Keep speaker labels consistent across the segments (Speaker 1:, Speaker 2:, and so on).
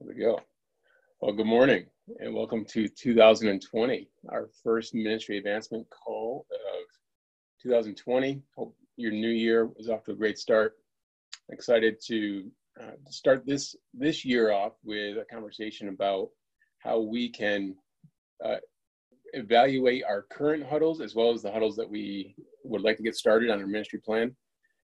Speaker 1: There we go. Well, good morning and welcome to 2020, our first ministry advancement call of 2020. Hope your new year is off to a great start. Excited to uh, start this this year off with a conversation about how we can uh, evaluate our current huddles as well as the huddles that we would like to get started on our ministry plan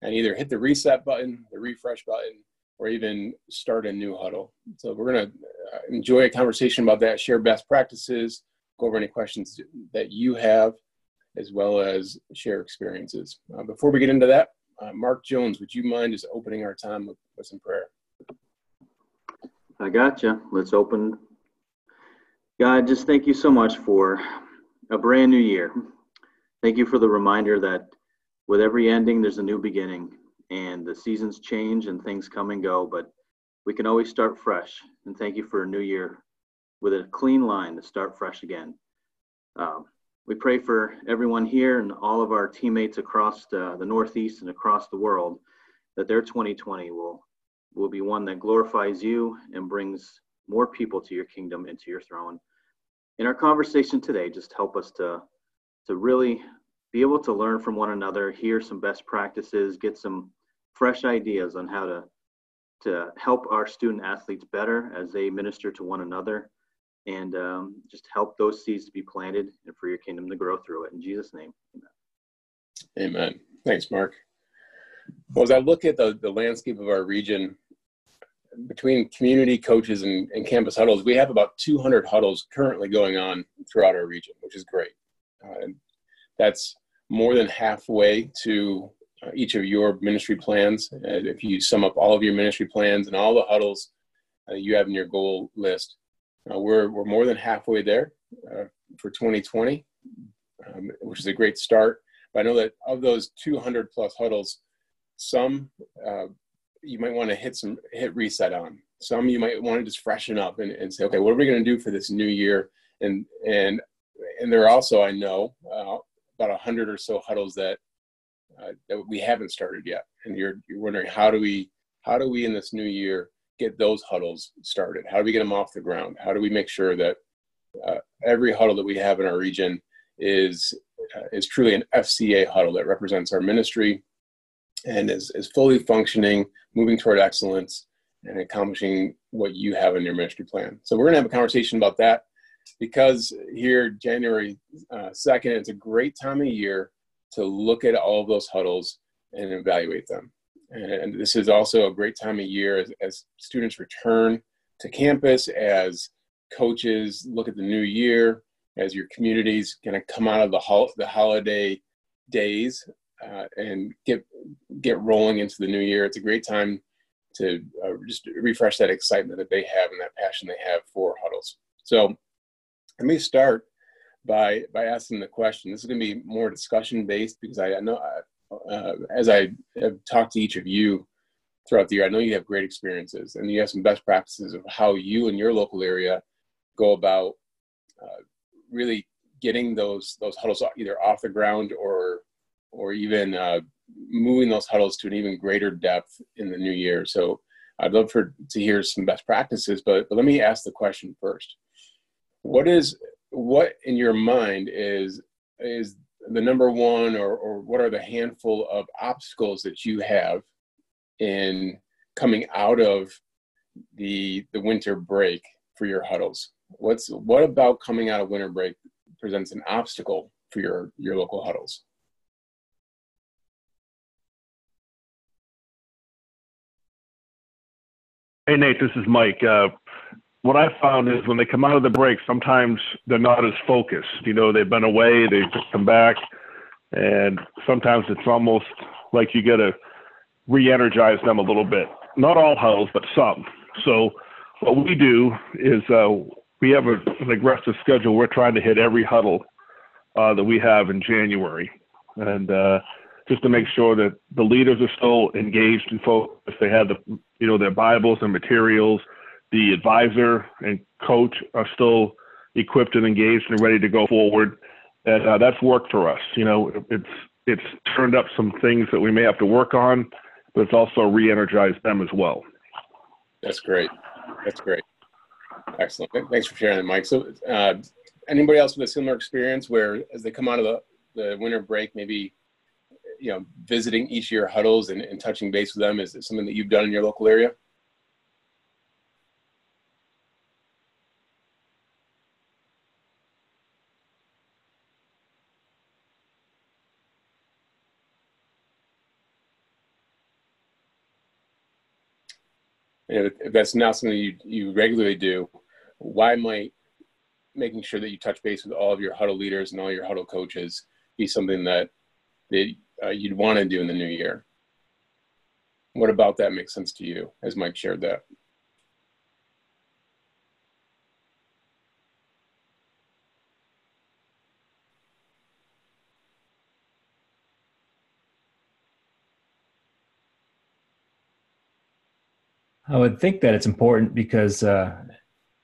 Speaker 1: and either hit the reset button, the refresh button, or even start a new huddle. So we're going to uh, enjoy a conversation about that, share best practices, go over any questions that you have, as well as share experiences. Uh, before we get into that, uh, Mark Jones, would you mind just opening our time with, with some prayer?
Speaker 2: I got you. Let's open. God, just thank you so much for a brand new year. Thank you for the reminder that with every ending, there's a new beginning and the seasons change and things come and go, but we can always start fresh. And thank you for a new year with a clean line to start fresh again. Um, we pray for everyone here and all of our teammates across the, the Northeast and across the world that their 2020 will, will be one that glorifies you and brings more people to your kingdom and to your throne. In our conversation today, just help us to, to really be able to learn from one another, hear some best practices, get some fresh ideas on how to to help our student athletes better as they minister to one another and um, just help those seeds to be planted and for your kingdom to grow through it. In jesus name
Speaker 1: amen. Amen. Thanks mark. Well as i look at the, the landscape of our region between community coaches and, and campus huddles we have about 200 huddles currently going on throughout our region which is great. Uh, that's more than halfway to each of your ministry plans. Uh, if you sum up all of your ministry plans and all the huddles uh, you have in your goal list, uh, we're, we're more than halfway there uh, for 2020, um, which is a great start. But I know that of those 200 plus huddles, some uh, you might want to hit some hit reset on. Some you might want to just freshen up and, and say, okay, what are we going to do for this new year? And and and there are also I know about a hundred or so huddles that uh, that we haven't started yet, and you're you're wondering how do we how do we in this new year get those huddles started? How do we get them off the ground? How do we make sure that uh, every huddle that we have in our region is uh, is truly an FCA huddle that represents our ministry and is, is fully functioning, moving toward excellence, and accomplishing what you have in your ministry plan. So we're going to have a conversation about that because here January uh, 2nd, it's a great time of year to look at all of those huddles and evaluate them. And this is also a great time of year as, as students return to campus, as coaches look at the new year, as your communities kind of come out of the, hol- the holiday days uh, and get get rolling into the new year. It's a great time to uh, just refresh that excitement that they have and that passion they have for huddles. So let me start by by asking the question. This is going to be more discussion based because I, I know uh, as I have talked to each of you throughout the year, I know you have great experiences and you have some best practices of how you and your local area go about uh, really getting those those huddles either off the ground or or even uh, moving those huddles to an even greater depth in the new year. So I'd love for to hear some best practices, but, but let me ask the question first. What is what in your mind is is the number one or, or what are the handful of obstacles that you have in coming out of the the winter break for your huddles? What's what about coming out of winter break presents an obstacle for your your local huddles?
Speaker 3: Hey nate this is mike. Uh, what I found is when they come out of the break, sometimes they're not as focused. You know, they've been away, they just come back, and sometimes it's almost like you got to re-energize them a little bit. Not all huddles, but some. So what we do is uh, we have a, an aggressive schedule. We're trying to hit every huddle uh, that we have in January, and uh, just to make sure that the leaders are still engaged and focused. They have the you know their Bibles and materials the advisor and coach are still equipped and engaged and ready to go forward. And uh, that's worked for us. You know, it's it's turned up some things that we may have to work on, but it's also re-energized them as well.
Speaker 1: That's great. That's great. Excellent. Thanks for sharing that, Mike. So, uh, anybody else with a similar experience where, as they come out of the, the winter break, maybe you know, visiting each your huddles and, and touching base with them? Is it something that you've done in your local area? If that's not something you, you regularly do, why might making sure that you touch base with all of your huddle leaders and all your huddle coaches be something that, that uh, you'd want to do in the new year? What about that makes sense to you as Mike shared that?
Speaker 4: I would think that it's important because uh,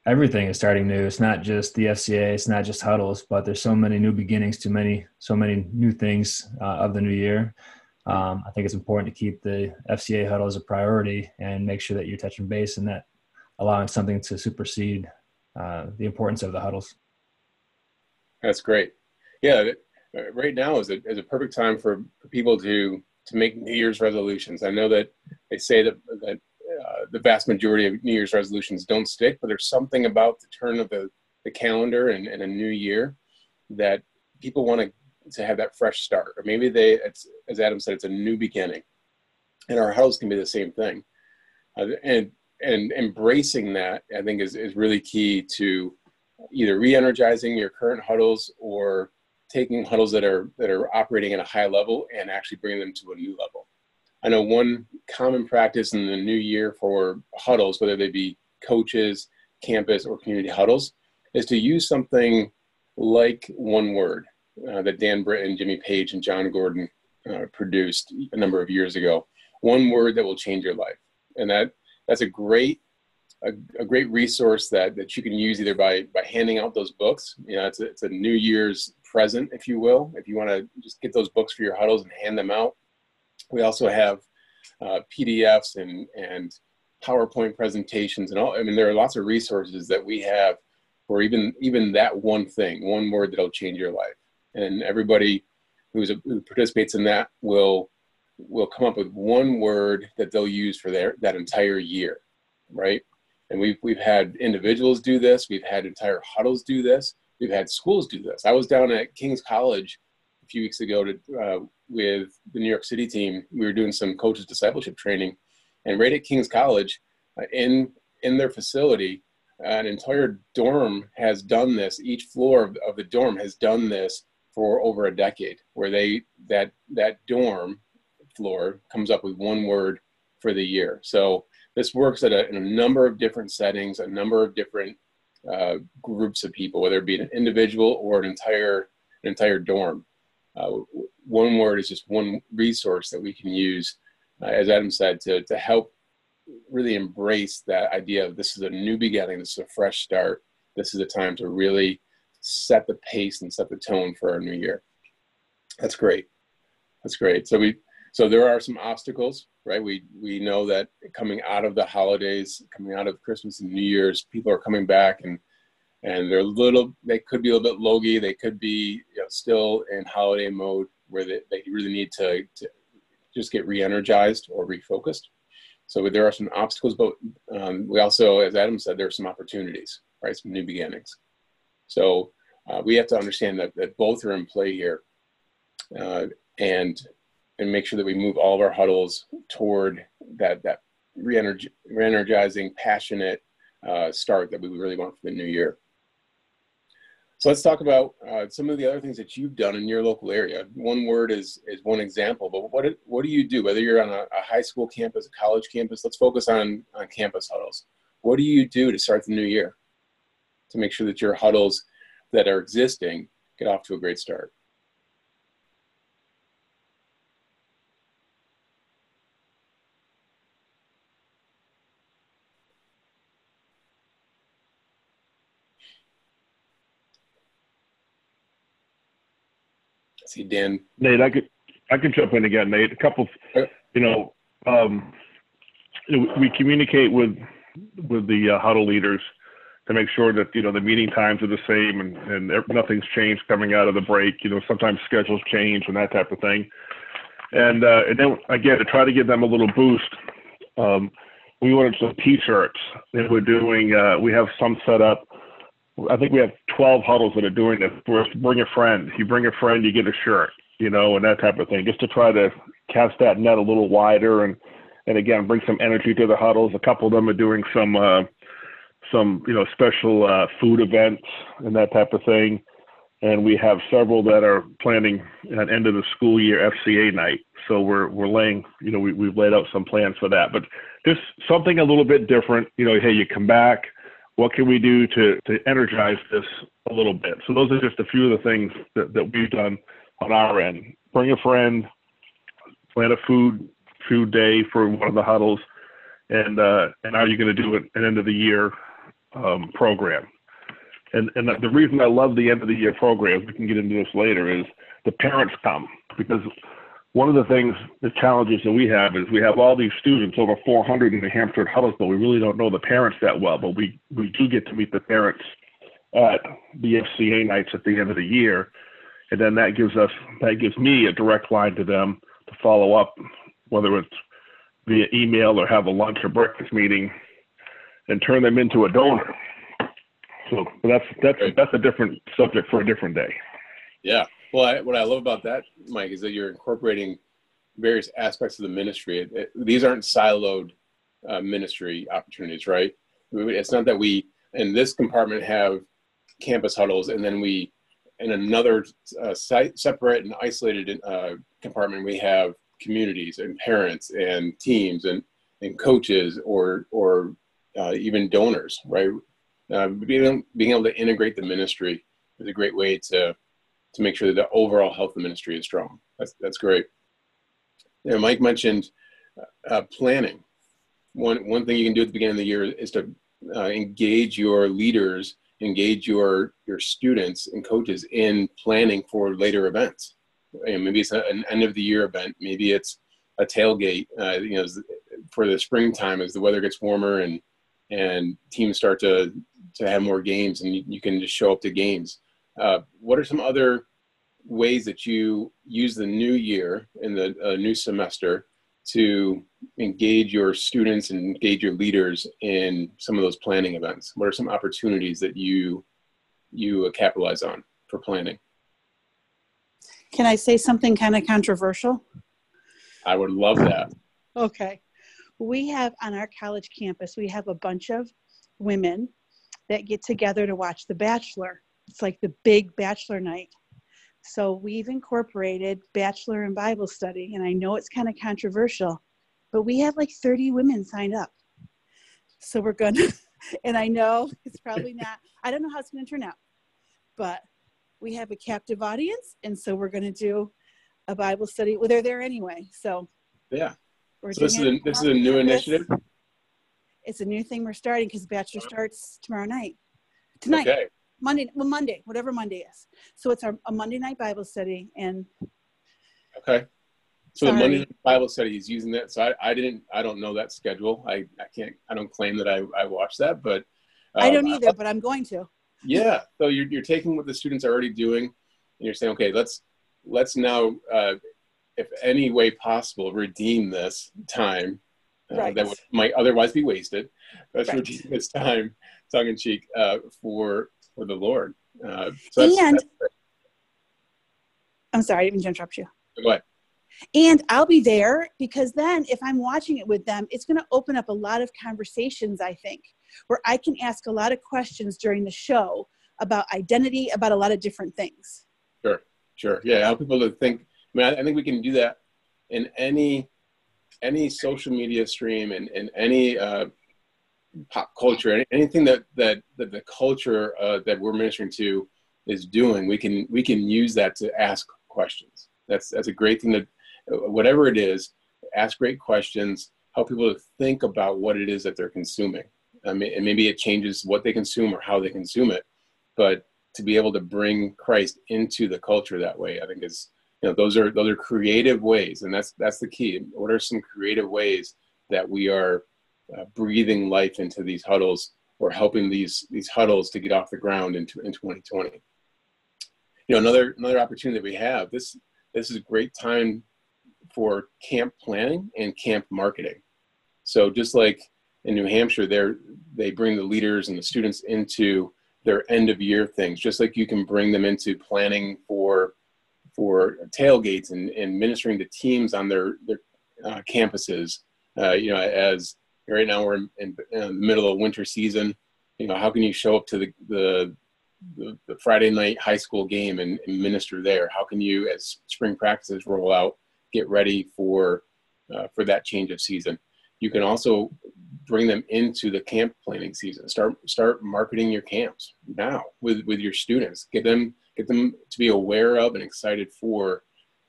Speaker 4: everything is starting new. It's not just the FCA, it's not just huddles, but there's so many new beginnings, too many, so many new things uh, of the new year. Um, I think it's important to keep the FCA huddle as a priority and make sure that you're touching base and that allowing something to supersede uh, the importance of the huddles.
Speaker 1: That's great. Yeah, right now is a, is a perfect time for, for people to to make New Year's resolutions. I know that they say that that uh, the vast majority of New Year's resolutions don't stick, but there's something about the turn of the, the calendar and, and a new year that people want to to have that fresh start, or maybe they, as Adam said, it's a new beginning, and our huddles can be the same thing, uh, and and embracing that I think is is really key to either re-energizing your current huddles or taking huddles that are that are operating at a high level and actually bringing them to a new level. I know one common practice in the new year for huddles, whether they be coaches, campus, or community huddles, is to use something like one word uh, that Dan Britton, Jimmy Page, and Jon Gordon uh, produced a number of years ago. One word that will change your life, and that that's a great a, a, great resource that that you can use either by by handing out those books. You know, it's a, it's a New Year's present, if you will. If you want to just get those books for your huddles and hand them out, we also have uh, PDFs and, and PowerPoint presentations and all. I mean, there are lots of resources that we have for even even that one thing, one word that'll change your life. And everybody who's a, who participates in that will will come up with one word that they'll use for their that entire year, right? And we've we've had individuals do this. We've had entire huddles do this. We've had schools do this. I was down at King's College a few weeks ago to uh, with the New York City team. We were doing some coaches discipleship training, and right at King's College, uh, in in their facility, an entire dorm has done this. Each floor of, of the dorm has done this for over a decade, where they that that dorm floor comes up with one word for the year. So this works at a, in a number of different settings, a number of different uh, groups of people, whether it be an individual or an entire an entire dorm. Uh, one word is just one resource that we can use, uh, as Adam said, to, to help really embrace that idea of this is a new beginning, this is a fresh start, this is a time to really set the pace and set the tone for our new year. That's great. That's great. So we so there are some obstacles, right? We we know that coming out of the holidays, coming out of Christmas and New Year's, people are coming back and and they're a little they could be a little bit logy. They could be you know, still in holiday mode where they, they really need to, to just get re-energized or refocused. So there are some obstacles but um, we also as adam said there are some opportunities right? Some new beginnings. So uh, we have to understand that, that both are in play here uh, and and make sure that we move all of our huddles toward that that re-energizing passionate uh, start that we really want for the new year so let's talk about uh, some of the other things that you've done in your local area. One word is is one example, but what what do you do? Whether you're on a, a high school campus, a college campus, let's focus on on campus huddles. What do you do to start the new year to make sure that your huddles that are existing get off to a great start? See Dan.
Speaker 3: Nate, I could I could jump in again, Nate. A couple, you know, um, we communicate with with the uh, huddle leaders, to make sure that you know the meeting times are the same and, and nothing's changed coming out of the break. You know, sometimes schedules change and that type of thing. And uh, and then again to try to give them a little boost. Um, we wanted some T-shirts and we're doing. Uh, we have some set up. I think we have 12 huddles that are doing this. Bring a friend. You bring a friend, you get a shirt. You know, and that type of thing, just to try to cast that net a little wider and and again bring some energy to the huddles. A couple of them are doing some uh, some you know special uh, food events and that type of thing. And we have several that are planning an end of the school year FCA night. So we're we're laying you know we we've laid out some plans for that. But just something a little bit different. You know, hey, you come back. What can we do to to energize this a little bit? So those are just a few of the things that, that we've done on our end. Bring a friend, plan a food food day for one of the huddles, and uh, and are you going to do at end of the year um, program. And, and the reason I love the end of the year program, we can get into this later, is the parents come because one of the things, the challenges that we have is we have all these students, over 400 in the Hampshire Huddles, but we really don't know the parents that well. But we, we do get to meet the parents at the FCA nights at the end of the year. And then that gives us, that gives me a direct line to them to follow up, whether it's via email or have a lunch or breakfast meeting and turn them into a donor. So that's that's that's a different subject for a different day.
Speaker 1: Yeah. Well, I, what I love about that, Mike, is that you're incorporating various aspects of the ministry. It, it, these aren't siloed uh, ministry opportunities, right? It's not that we in this compartment have campus huddles and then we in another uh, site, separate and isolated uh, compartment we have communities and parents and teams and and coaches or or uh, even donors, right? Uh, being, being able to integrate the ministry is a great way to to make sure that the overall health of the ministry is strong. That's that's great. Yeah, Mike mentioned uh, planning. One one thing you can do at the beginning of the year is to uh, engage your leaders, engage your your students and coaches in planning for later events. And maybe it's an end of the year event. Maybe it's a tailgate. Uh, you know, for the springtime as the weather gets warmer and and teams start to to have more games and you, you can just show up to games uh, what are some other ways that you use the new year in the uh, new semester to engage your students and engage your leaders in some of those planning events? What are some opportunities that you you capitalize on for planning?
Speaker 5: Can i say something kind of controversial?
Speaker 1: I would love that.
Speaker 5: Okay. We have on our college campus, we have a bunch of women that get together to watch The Bachelor. It's like the big Bachelor night. So we've incorporated Bachelor and Bible study, and I know it's kind of controversial, but we have like 30 women signed up. So we're going to, and I know it's probably not, I don't know how it's going to turn out, but we have a captive audience, and so we're going to do a Bible study. Well, they're there anyway. So
Speaker 1: yeah, so this is a, this is a new initiative.
Speaker 5: It's a new thing we're starting because Bachelor starts tomorrow night, tonight, okay. Monday, well Monday, whatever Monday is. So it's our a Monday night Bible study and.
Speaker 1: Okay. So Sorry. the Monday night Bible study is using that. So I, I didn't I don't know that schedule. I, I can't I don't claim that I I watched that, but
Speaker 5: um, I don't either. but I'm going to.
Speaker 1: Yeah. So you're you're taking what the students are already doing, and you're saying, okay, let's let's now uh, if any way possible, redeem this time uh, right. that would, might otherwise be wasted. Let's right. redeem this time, tongue in cheek, uh, for for the Lord. Uh,
Speaker 5: so that's, and that's I'm sorry, I didn't interrupt you.
Speaker 1: Go ahead.
Speaker 5: And I'll be there because then if I'm watching it with them, it's going to open up a lot of conversations, I think, where I can ask a lot of questions during the show about identity, about a lot of different things.
Speaker 1: Sure, sure. Yeah, help people to think I mean, I, I think we can do that in any any social media stream and, in any uh, pop culture, any, anything that, that, that the culture uh, that we're ministering to is doing, we can we can use that to ask questions. That's that's a great thing that whatever it is, ask great questions, help people to think about what it is that they're consuming. I mean, and maybe it changes what they consume or how they consume it, but to be able to bring Christ into the culture that way, I think is you know those are those are creative ways and that's that's the key what are some creative ways that we are uh, breathing life into these huddles or helping these these huddles to get off the ground in, in 2020. You know, another another opportunity that we have this this is a great time for camp planning and camp marketing. So just like in New Hampshire, they they bring the leaders and the students into their end of year things, just like you can bring them into planning for for tailgates and, and ministering to teams on their their uh, campuses. Uh, you know, as right now we're in, in, the middle of winter season. You know, how can you show up to the the, the, the Friday night high school game and, and, minister there? How can you, as spring practices roll out, get ready for uh, for that change of season? You can also bring them into the camp planning season. Start start marketing your camps now with with your students. Get them get them to be aware of and excited for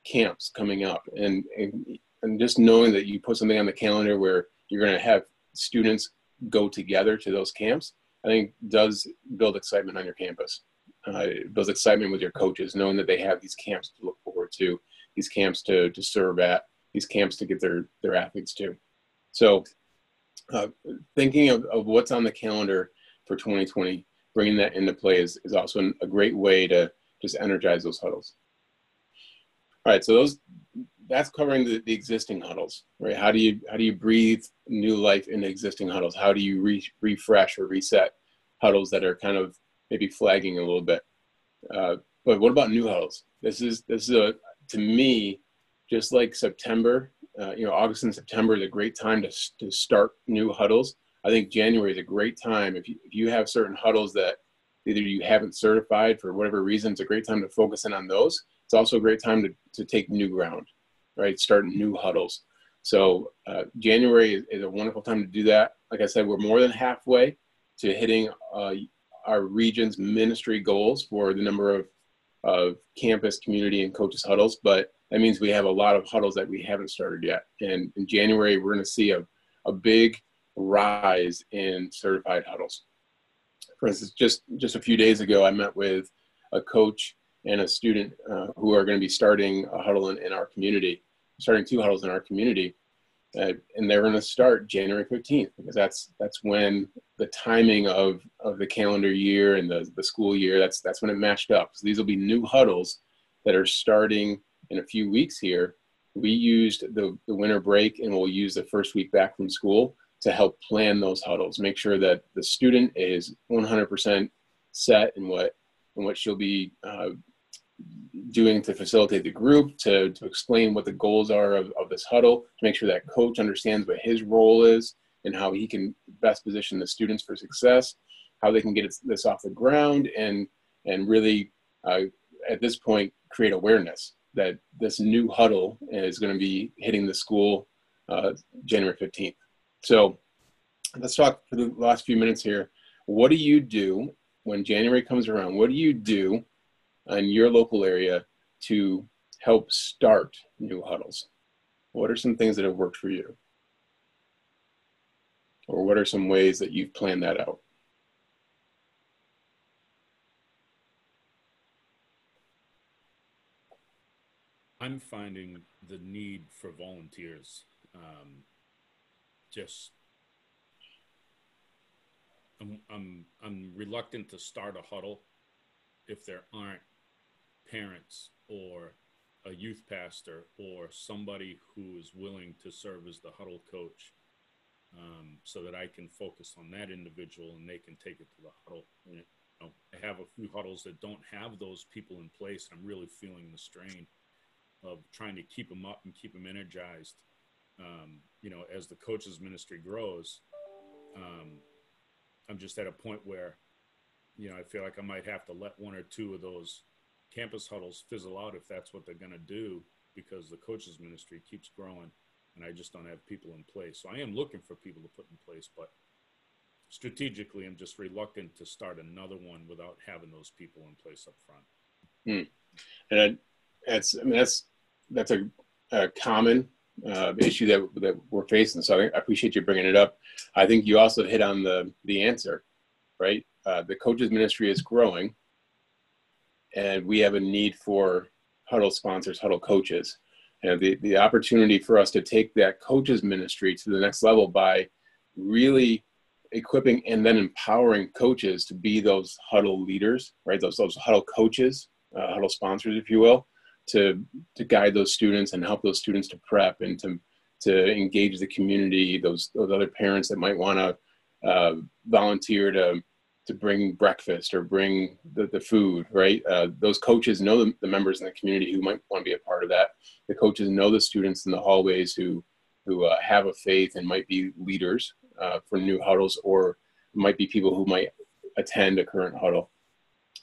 Speaker 1: camps coming up, and and, and just knowing that you put something on the calendar where you're going to have students go together to those camps. I think does build excitement on your campus. Uh, builds excitement with your coaches, knowing that they have these camps to look forward to, these camps to to serve at, these camps to get their their athletes to. So uh, thinking of, of what's on the calendar for 2020, bringing that into play is, is also an, a great way to just energize those huddles. All right, so those that's covering the, the existing huddles, right? How do you how do you breathe new life into existing huddles? How do you re, refresh or reset huddles that are kind of maybe flagging a little bit? Uh, but what about new huddles? This is this is a to me just like September uh, you know, August and September is a great time to, to start new huddles. I think January is a great time. If you, if you have certain huddles that either you haven't certified for whatever reason, it's a great time to focus in on those. It's also a great time to, to take new ground, right? Starting new huddles. So uh, January is, a wonderful time to do that. Like I said, we're more than halfway to hitting uh, our region's ministry goals for the number of, of campus, community, and coaches huddles. But that means we have a lot of huddles that we haven't started yet. And in January, we're going to see a, a big rise in certified huddles. For instance, just, just a few days ago, I met with a coach and a student uh, who are going to be starting a huddle in, in our community, starting two huddles in our community. Uh, and they're going to start January 15th because that's that's when the timing of of the calendar year and the, the school year that's that's when it matched up. So these will be new huddles that are starting in a few weeks here, we used the, the winter break and we'll use the first week back from school to help plan those huddles, make sure that the student is 100% set in what in what she'll be uh, doing to facilitate the group, to, to explain what the goals are of, of this huddle, to make sure that coach understands what his role is and how he can best position the students for success, how they can get this off the ground, and and really uh, at this point create awareness that this new huddle is going to be hitting the school uh, January 15th. So let's talk for the last few minutes here. What do you do when January comes around? What do you do in your local area to help start new huddles? What are some things that have worked for you? Or what are some ways that you've planned that out?
Speaker 6: I'm finding the need for volunteers. Um, just, I'm, I'm, I'm reluctant to start a huddle if there aren't parents or a youth pastor or somebody who is willing to serve as the huddle coach um, so that I can focus on that individual and they can take it to the huddle. You know, I have a few huddles that don't have those people in place. I'm really feeling the strain of trying to keep them up and keep them energized. Um, you know, as the coaches ministry grows, um, I'm just at a point where, you know, I feel like I might have to let one or two of those campus huddles fizzle out if that's what they're going to do because the coaches ministry keeps growing and I just don't have people in place. So I am looking for people to put in place, but strategically, I'm just reluctant to start another one without having those people in place up front.
Speaker 1: Hmm. And that's, I mean, that's that's a, a common uh, issue that that we're facing. So I appreciate you bringing it up. I think you also hit on the the answer, right? Uh, the coaches ministry is growing, and we have a need for huddle sponsors, huddle coaches, and the the opportunity for us to take that coaches ministry to the next level by really equipping and then empowering coaches to be those huddle leaders, right? Those those huddle coaches, uh, huddle sponsors, if you will, to to guide those students and help those students to prep and to to engage the community. Those those other parents that might want to uh, volunteer to to bring breakfast or bring the, the food, right? Uh, those coaches know the, the, members in the community who might want to be a part of that. The coaches know the students in the hallways who who uh, have a faith and might be leaders uh, for new huddles or might be people who might attend a current huddle.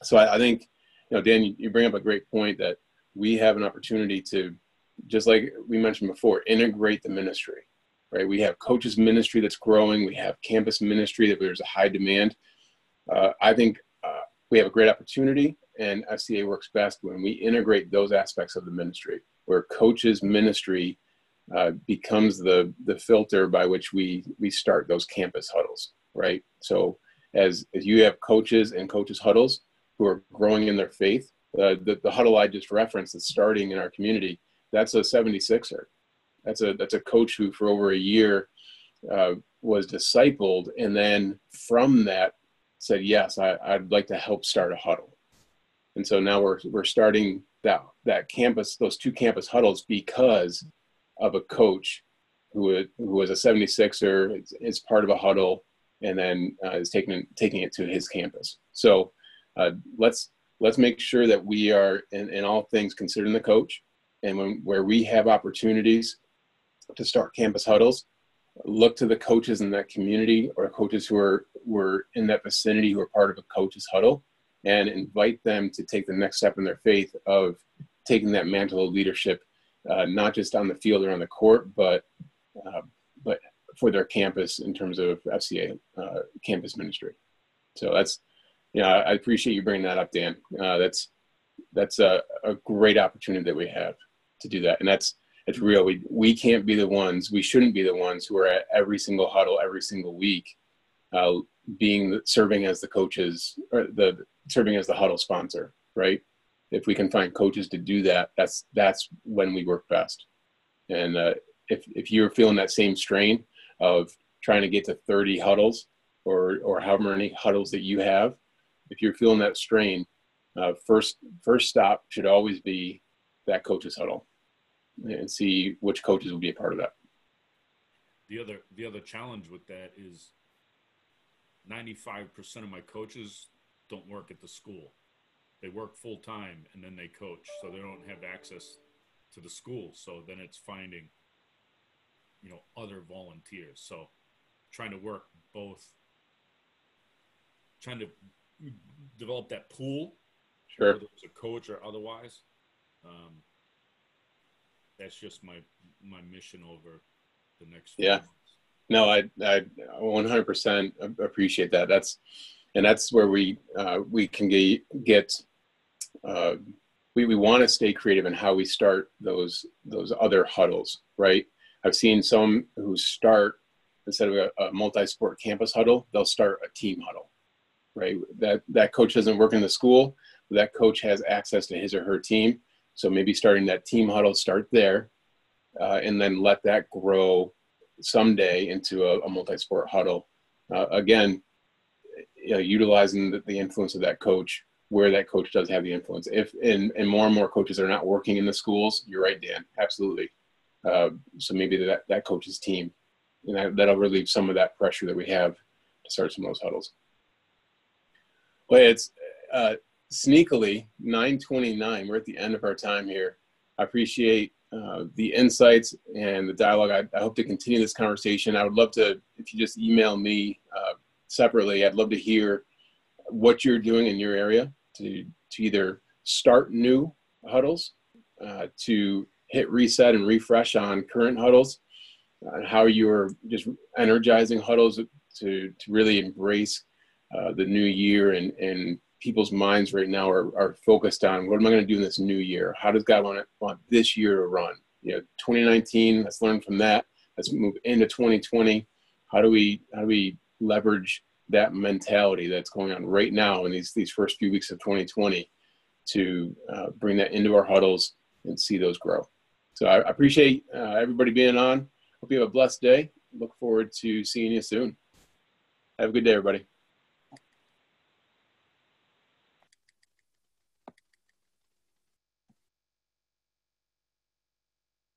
Speaker 1: So I, I think, you know, Dan, you, you bring up a great point that we have an opportunity to, just like we mentioned before, integrate the ministry, right? We have coaches ministry that's growing. We have campus ministry that there's a high demand. Uh, I think uh, we have a great opportunity and FCA works best when we integrate those aspects of the ministry where coaches ministry uh, becomes the the filter by which we we start those campus huddles, right? So as as you have coaches and coaches huddles who are growing in their faith, uh, the the huddle I just referenced is starting in our community. That's a 76er. That's a that's a coach who for over a year uh, was discipled, and then from that said, yes, I, I'd like to help start a huddle. And so now we're we're starting that that campus those two campus huddles because of a coach who who was a 76er is, is part of a huddle and then uh, is taking taking it to his campus. So uh, let's let's make sure that we are in, in all things considering the coach, and when where we have opportunities to start campus huddles, look to the coaches in that community or coaches who are were in that vicinity who are part of a coaches huddle, and invite them to take the next step in their faith of taking that mantle of leadership uh, not just on the field or on the court, but uh, but for their campus in terms of FCA uh, campus ministry. So that's you know I appreciate you bringing that up, Dan. Uh, that's that's a, a great opportunity that we have to do that, and that's it's real. We we can't be the ones. We shouldn't be the ones who are at every single huddle every single week, uh, being serving as the coaches or the serving as the huddle sponsor, right? if we can find coaches to do that, that's that's when we work best. And uh, if if you're feeling that same strain of trying to get to 30 huddles or or however many huddles that you have, if you're feeling that strain, uh, first first stop should always be that coaches huddle, and see which coaches will be a part of that.
Speaker 6: The other the other challenge with that is 95% of my coaches don't work at the school they work full time and then they coach, so they don't have access to the school. So then it's finding, you know, other volunteers. So trying to work both, trying to develop that pool,
Speaker 1: sure,
Speaker 6: whether it's a coach or otherwise. Um, that's just my my mission over the next.
Speaker 1: Yeah. No, I I 100% appreciate that. That's and that's where we uh, we can get get uh, we, we want to stay creative in how we start those those other huddles, right? I've seen some who start instead of a, a multi-sport campus huddle, they'll start a team huddle, right? That that coach doesn't work in the school, that coach has access to his or her team. So maybe starting that team huddle, start there, uh, and then let that grow someday into a, a multi-sport huddle. Uh, again, you know, utilizing the, the influence of that coach where that coach does have the influence. If and, and more and more coaches are not working in the schools, you're right, Dan, absolutely. Uh, so maybe that that coach's team, and that, that'll relieve some of that pressure that we have to start some of those huddles. But it's uh, sneakily 9:29. We're at the end of our time here. I appreciate uh, the insights and the dialogue. I, I, hope to continue this conversation. I would love to, if you just email me uh, separately, I'd love to hear what you're doing in your area to, to either start new huddles, uh, to hit reset and refresh on current huddles, uh, how you're just energizing huddles to, to really embrace uh, the new year and, and people's minds right now are, are focused on what am I going to do in this new year? How does God want, want this year to run? You know, 2019, let's learn from that. Let's move into 2020. How do we, how do we leverage that mentality that's going on right now in these these first few weeks of 2020 to uh, bring that into our huddles and see those grow. So I, appreciate uh, everybody being on. Hope you have a blessed day. Look forward to seeing you soon. Have a good day, everybody.